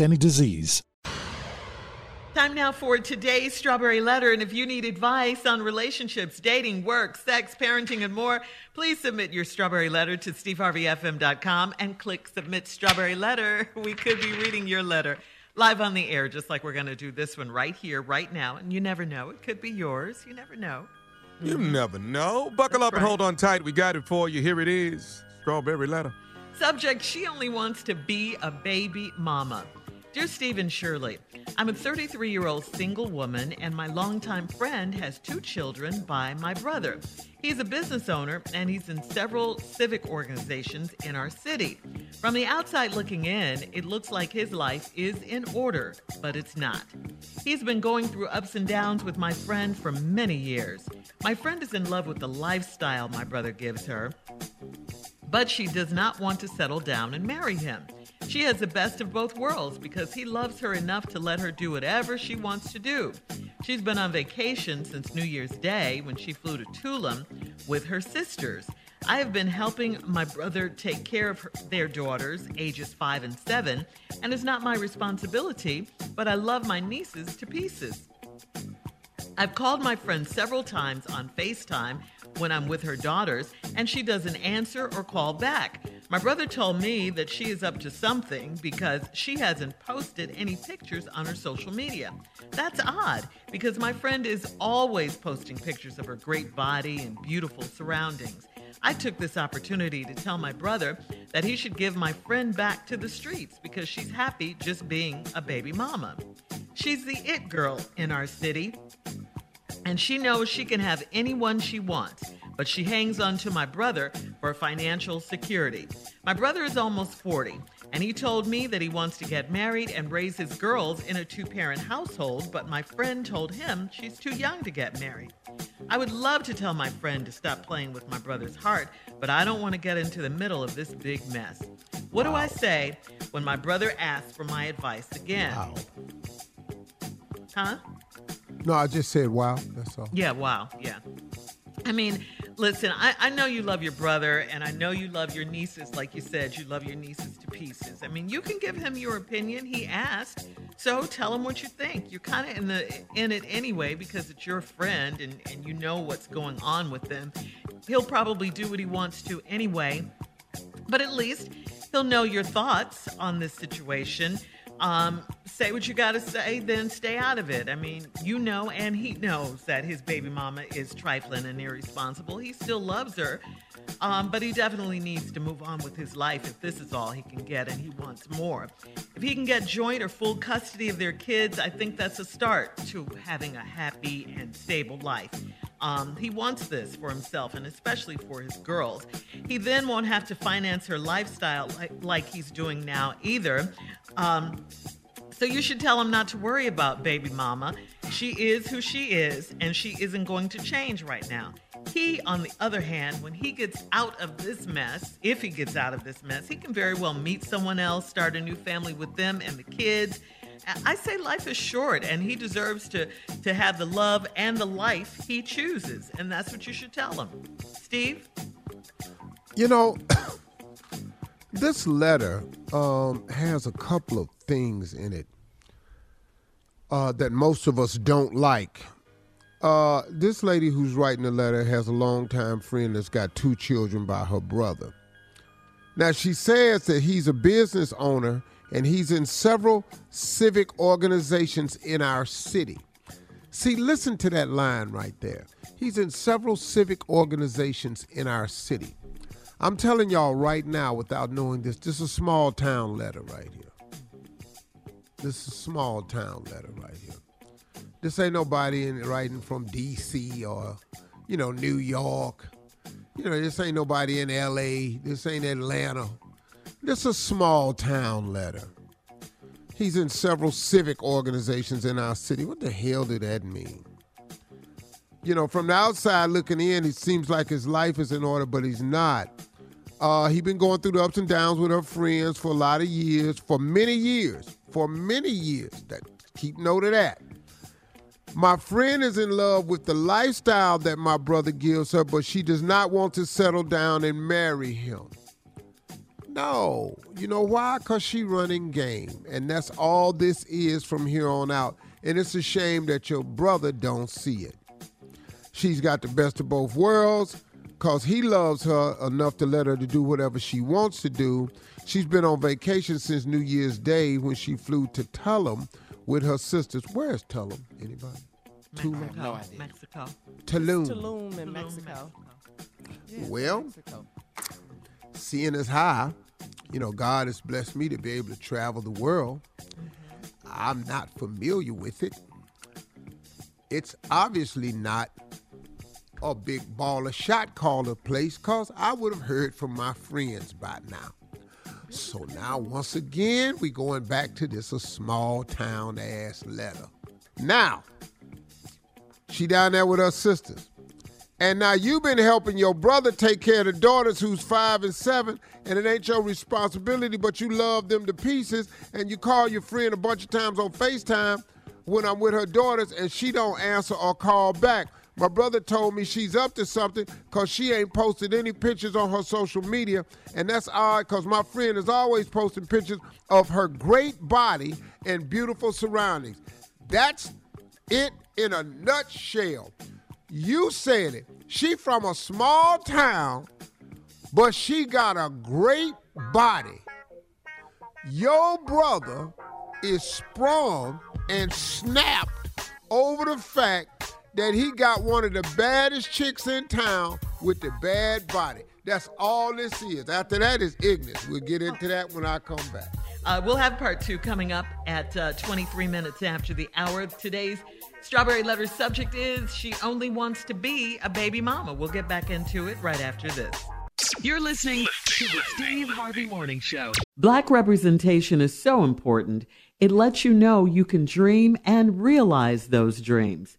any disease. Time now for today's Strawberry Letter. And if you need advice on relationships, dating, work, sex, parenting, and more, please submit your Strawberry Letter to steveharveyfm.com and click Submit Strawberry Letter. We could be reading your letter live on the air, just like we're going to do this one right here, right now. And you never know, it could be yours. You never know. You never know. Buckle That's up and hold on tight. We got it for you. Here it is. Strawberry letter. Subject She only wants to be a baby mama. Dear Stephen Shirley, I'm a 33 year old single woman, and my longtime friend has two children by my brother. He's a business owner and he's in several civic organizations in our city. From the outside looking in, it looks like his life is in order, but it's not. He's been going through ups and downs with my friend for many years. My friend is in love with the lifestyle my brother gives her, but she does not want to settle down and marry him. She has the best of both worlds because he loves her enough to let her do whatever she wants to do. She's been on vacation since New Year's Day when she flew to Tulum with her sisters. I have been helping my brother take care of her, their daughters, ages five and seven, and it's not my responsibility, but I love my nieces to pieces. I've called my friend several times on FaceTime when I'm with her daughters, and she doesn't answer or call back. My brother told me that she is up to something because she hasn't posted any pictures on her social media. That's odd because my friend is always posting pictures of her great body and beautiful surroundings. I took this opportunity to tell my brother that he should give my friend back to the streets because she's happy just being a baby mama. She's the it girl in our city, and she knows she can have anyone she wants, but she hangs on to my brother for financial security. My brother is almost 40, and he told me that he wants to get married and raise his girls in a two parent household, but my friend told him she's too young to get married. I would love to tell my friend to stop playing with my brother's heart, but I don't want to get into the middle of this big mess. What do I say when my brother asks for my advice again? Wow. Huh? No, I just said wow. That's all. Yeah, wow. Yeah. I mean, listen, I, I know you love your brother, and I know you love your nieces. Like you said, you love your nieces to pieces. I mean, you can give him your opinion. He asked, so tell him what you think. You're kind of in the in it anyway because it's your friend, and and you know what's going on with them. He'll probably do what he wants to anyway, but at least he'll know your thoughts on this situation. Um, say what you got to say, then stay out of it. I mean, you know, and he knows that his baby mama is trifling and irresponsible. He still loves her, um, but he definitely needs to move on with his life if this is all he can get and he wants more. If he can get joint or full custody of their kids, I think that's a start to having a happy and stable life. Um, he wants this for himself and especially for his girls. He then won't have to finance her lifestyle like, like he's doing now either. Um, so you should tell him not to worry about baby mama. She is who she is, and she isn't going to change right now. He, on the other hand, when he gets out of this mess, if he gets out of this mess, he can very well meet someone else, start a new family with them and the kids. I say life is short, and he deserves to to have the love and the life he chooses, and that's what you should tell him. Steve, You know, this letter um, has a couple of things in it uh, that most of us don't like. Uh, this lady who's writing the letter has a longtime friend that's got two children by her brother. Now, she says that he's a business owner and he's in several civic organizations in our city. See, listen to that line right there. He's in several civic organizations in our city. I'm telling y'all right now, without knowing this, this is a small town letter right here. This is a small town letter right here. This ain't nobody in writing from D.C. or, you know, New York. You know, this ain't nobody in L.A. This ain't Atlanta. This is a small town letter. He's in several civic organizations in our city. What the hell did that mean? You know, from the outside looking in, it seems like his life is in order, but he's not. Uh, he been going through the ups and downs with her friends for a lot of years, for many years, for many years. That keep note of that. My friend is in love with the lifestyle that my brother gives her, but she does not want to settle down and marry him. No, you know why? Cause she running game, and that's all this is from here on out. And it's a shame that your brother don't see it. She's got the best of both worlds because he loves her enough to let her to do whatever she wants to do. She's been on vacation since New Year's Day when she flew to Tulum with her sisters. Where's Tulum? Anybody? Mexico, Tulum. Mexico. Tulum. Tulum in Tulum, Mexico. Well, Mexico. seeing as high, you know, God has blessed me to be able to travel the world. I'm not familiar with it. It's obviously not a big baller shot caller place because I would have heard from my friends by now. So now, once again, we going back to this a small town ass letter. Now, she down there with her sisters. And now you've been helping your brother take care of the daughters who's five and seven, and it ain't your responsibility, but you love them to pieces, and you call your friend a bunch of times on FaceTime when I'm with her daughters, and she don't answer or call back. My brother told me she's up to something because she ain't posted any pictures on her social media, and that's odd because my friend is always posting pictures of her great body and beautiful surroundings. That's it in a nutshell. You said it. She from a small town, but she got a great body. Your brother is sprung and snapped over the fact that he got one of the baddest chicks in town with the bad body. That's all this is. After that is ignorance. We'll get into that when I come back. Uh, we'll have part two coming up at uh, 23 minutes after the hour. Of today's Strawberry Letter subject is She Only Wants to Be a Baby Mama. We'll get back into it right after this. You're listening to the Steve Harvey Morning Show. Black representation is so important. It lets you know you can dream and realize those dreams.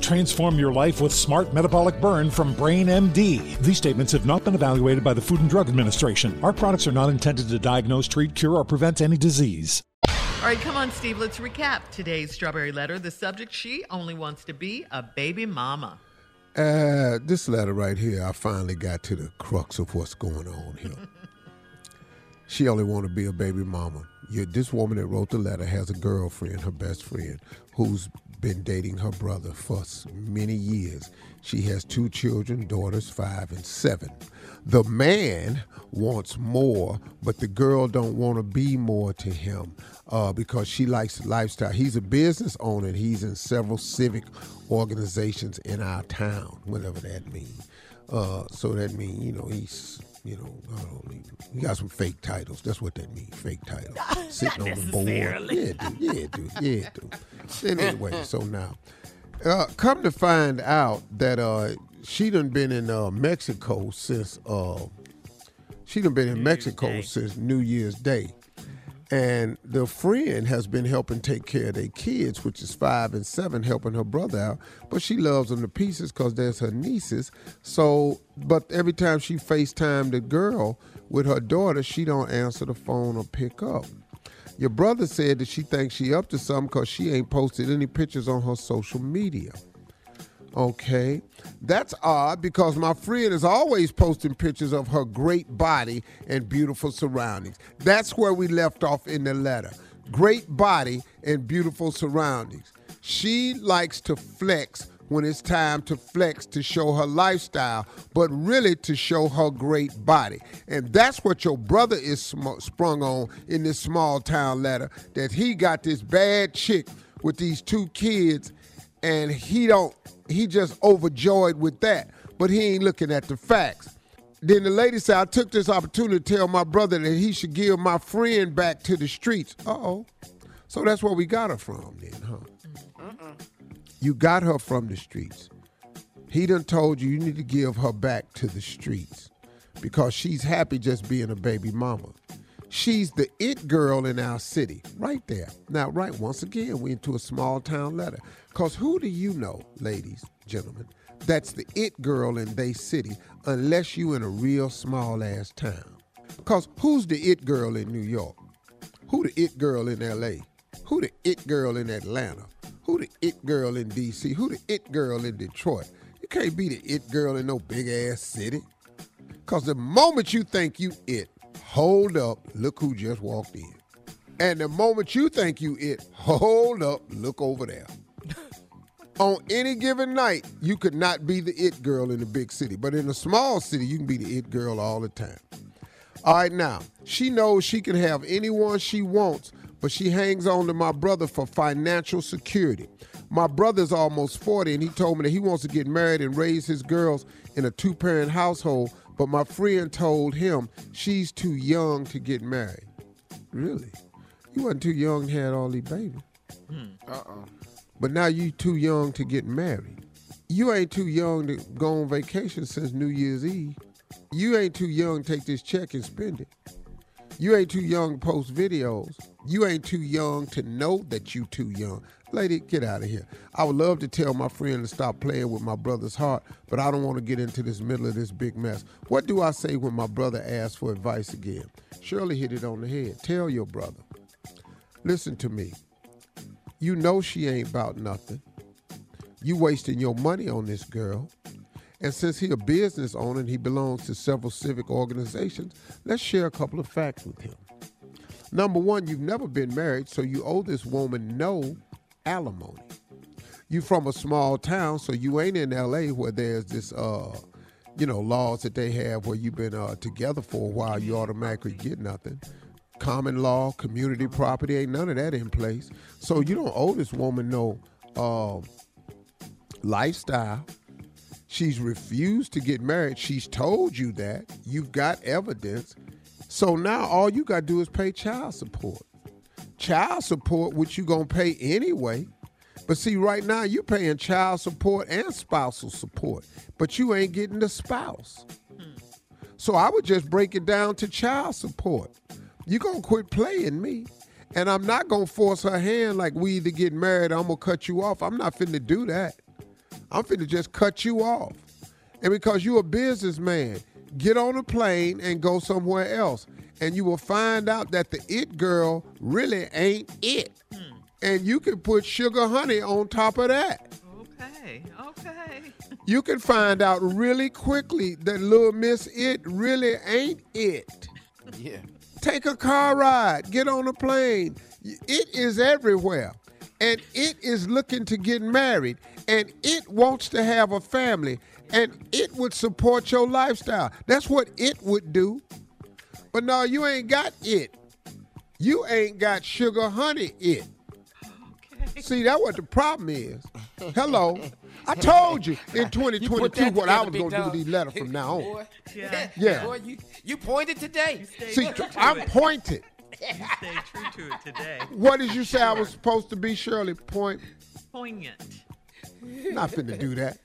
Transform your life with Smart Metabolic Burn from Brain MD. These statements have not been evaluated by the Food and Drug Administration. Our products are not intended to diagnose, treat, cure, or prevent any disease. All right, come on, Steve. Let's recap today's strawberry letter. The subject: She only wants to be a baby mama. Uh, this letter right here, I finally got to the crux of what's going on here. she only want to be a baby mama. You, this woman that wrote the letter has a girlfriend, her best friend, who's been dating her brother for many years. She has two children, daughters five and seven. The man wants more, but the girl don't want to be more to him uh, because she likes the lifestyle. He's a business owner. And he's in several civic organizations in our town, whatever that means. Uh, so that means you know he's you know uh, he got some fake titles. That's what that means, fake titles. Sitting on the board. Yeah, dude. Yeah, dude. Yeah, dude. anyway, so now, uh, come to find out that uh, she done been in uh, Mexico since uh, she done been in Mexico since New Year's Day. And the friend has been helping take care of their kids, which is five and seven, helping her brother out. But she loves them to pieces because there's her nieces. So, but every time she FaceTime the girl with her daughter, she don't answer the phone or pick up. Your brother said that she thinks she up to something because she ain't posted any pictures on her social media. Okay. That's odd because my friend is always posting pictures of her great body and beautiful surroundings. That's where we left off in the letter. Great body and beautiful surroundings. She likes to flex when it's time to flex to show her lifestyle, but really to show her great body. And that's what your brother is sm- sprung on in this small town letter that he got this bad chick with these two kids and he don't he just overjoyed with that but he ain't looking at the facts. Then the lady said i took this opportunity to tell my brother that he should give my friend back to the streets. Uh-oh. So that's where we got her from then huh? You got her from the streets. He done told you you need to give her back to the streets because she's happy just being a baby mama She's the it girl in our city, right there. Now, right, once again, we into a small town letter. Because who do you know, ladies, gentlemen, that's the it girl in they city, unless you in a real small ass town? Because who's the it girl in New York? Who the it girl in LA? Who the it girl in Atlanta? Who the it girl in DC? Who the it girl in Detroit? You can't be the it girl in no big ass city. Because the moment you think you it, hold up, look who just walked in. And the moment you think you it, hold up, look over there. On any given night, you could not be the it girl in the big city, but in a small city, you can be the it girl all the time. All right, now, she knows she can have anyone she wants, but she hangs on to my brother for financial security. My brother's almost 40, and he told me that he wants to get married and raise his girls in a two parent household but my friend told him she's too young to get married. Really? You wasn't too young to have all these babies. Uh-uh. But now you too young to get married. You ain't too young to go on vacation since New Year's Eve. You ain't too young to take this check and spend it. You ain't too young to post videos. You ain't too young to know that you too young. Lady, get out of here. I would love to tell my friend to stop playing with my brother's heart, but I don't want to get into this middle of this big mess. What do I say when my brother asks for advice again? Shirley hit it on the head. Tell your brother. Listen to me. You know she ain't about nothing. You wasting your money on this girl. And since he a business owner and he belongs to several civic organizations, let's share a couple of facts with him. Number one, you've never been married, so you owe this woman no alimony. You from a small town, so you ain't in LA where there's this uh you know, laws that they have where you've been uh, together for a while, you automatically get nothing. Common law, community property, ain't none of that in place. So you don't owe this woman no uh, lifestyle. She's refused to get married. She's told you that. You've got evidence. So now all you gotta do is pay child support. Child support, which you gonna pay anyway. But see, right now you're paying child support and spousal support, but you ain't getting the spouse. So I would just break it down to child support. You gonna quit playing me. And I'm not gonna force her hand like we either get married or I'm gonna cut you off. I'm not finna do that. I'm finna just cut you off. And because you're a businessman, get on a plane and go somewhere else. And you will find out that the it girl really ain't it. Hmm. And you can put sugar honey on top of that. Okay, okay. You can find out really quickly that little Miss It really ain't it. Yeah. Take a car ride, get on a plane. It is everywhere. And it is looking to get married. And it wants to have a family. And it would support your lifestyle. That's what it would do. But no, you ain't got it. You ain't got sugar honey it. See, that's what the problem is. Hello. I told you in 2022 that what I was going to do dog. with these letters from now on. Boy, Yeah. Yeah. boy, you, you pointed today. See, I'm pointed. You stay true to it today. What did you say I was supposed to be, Shirley? Point. Poignant. Not finna do that.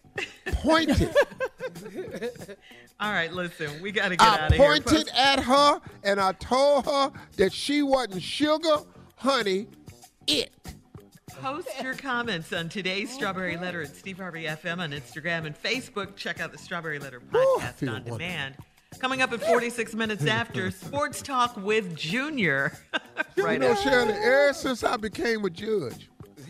Pointed. All right, listen, we got to get I out of here. I pointed at her and I told her that she wasn't sugar, honey, it. Post your comments on today's Strawberry Letter at Steve Harvey FM on Instagram and Facebook. Check out the Strawberry Letter podcast feel on wonderful. demand. Coming up at 46 minutes after, Sports Talk with Junior. right you know. Shirley, ever since I became a judge,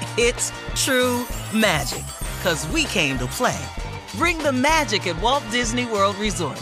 it's true magic. Cause we came to play. Bring the magic at Walt Disney World Resort.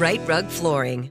Rite Rug Flooring.